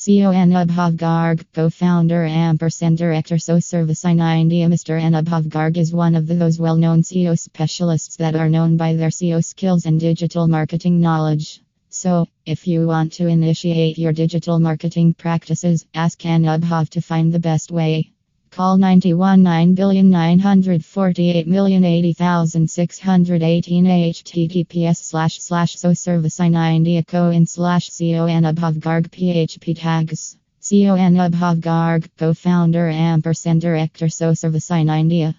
SEO Anubhav Garg, co-founder ampersand director SEO Service in India. Mr. Anubhav Garg is one of those well-known SEO specialists that are known by their SEO skills and digital marketing knowledge. So, if you want to initiate your digital marketing practices, ask Anubhav to find the best way. Call 91 948 https slash slash SEO service in India co in slash SEO Anubhav Garg PHP tags. SEO Anubhav Garg, co-founder ampersand director SEO service in India.